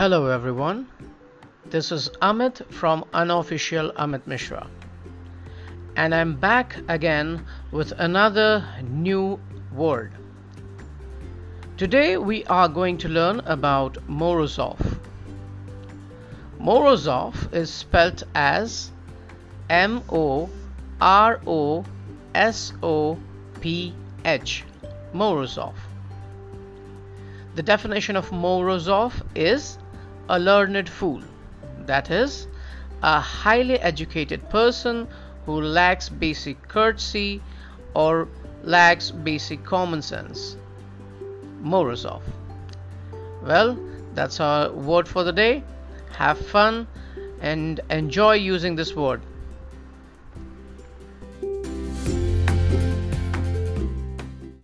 Hello everyone, this is Amit from Unofficial Amit Mishra, and I'm back again with another new word. Today we are going to learn about Morosoph. Morosoph is spelt as M O R O S O P H. Morosoph. The definition of Morosoph is a learned fool, that is, a highly educated person who lacks basic courtesy or lacks basic common sense. Morosoph. Well, that's our word for the day. Have fun and enjoy using this word.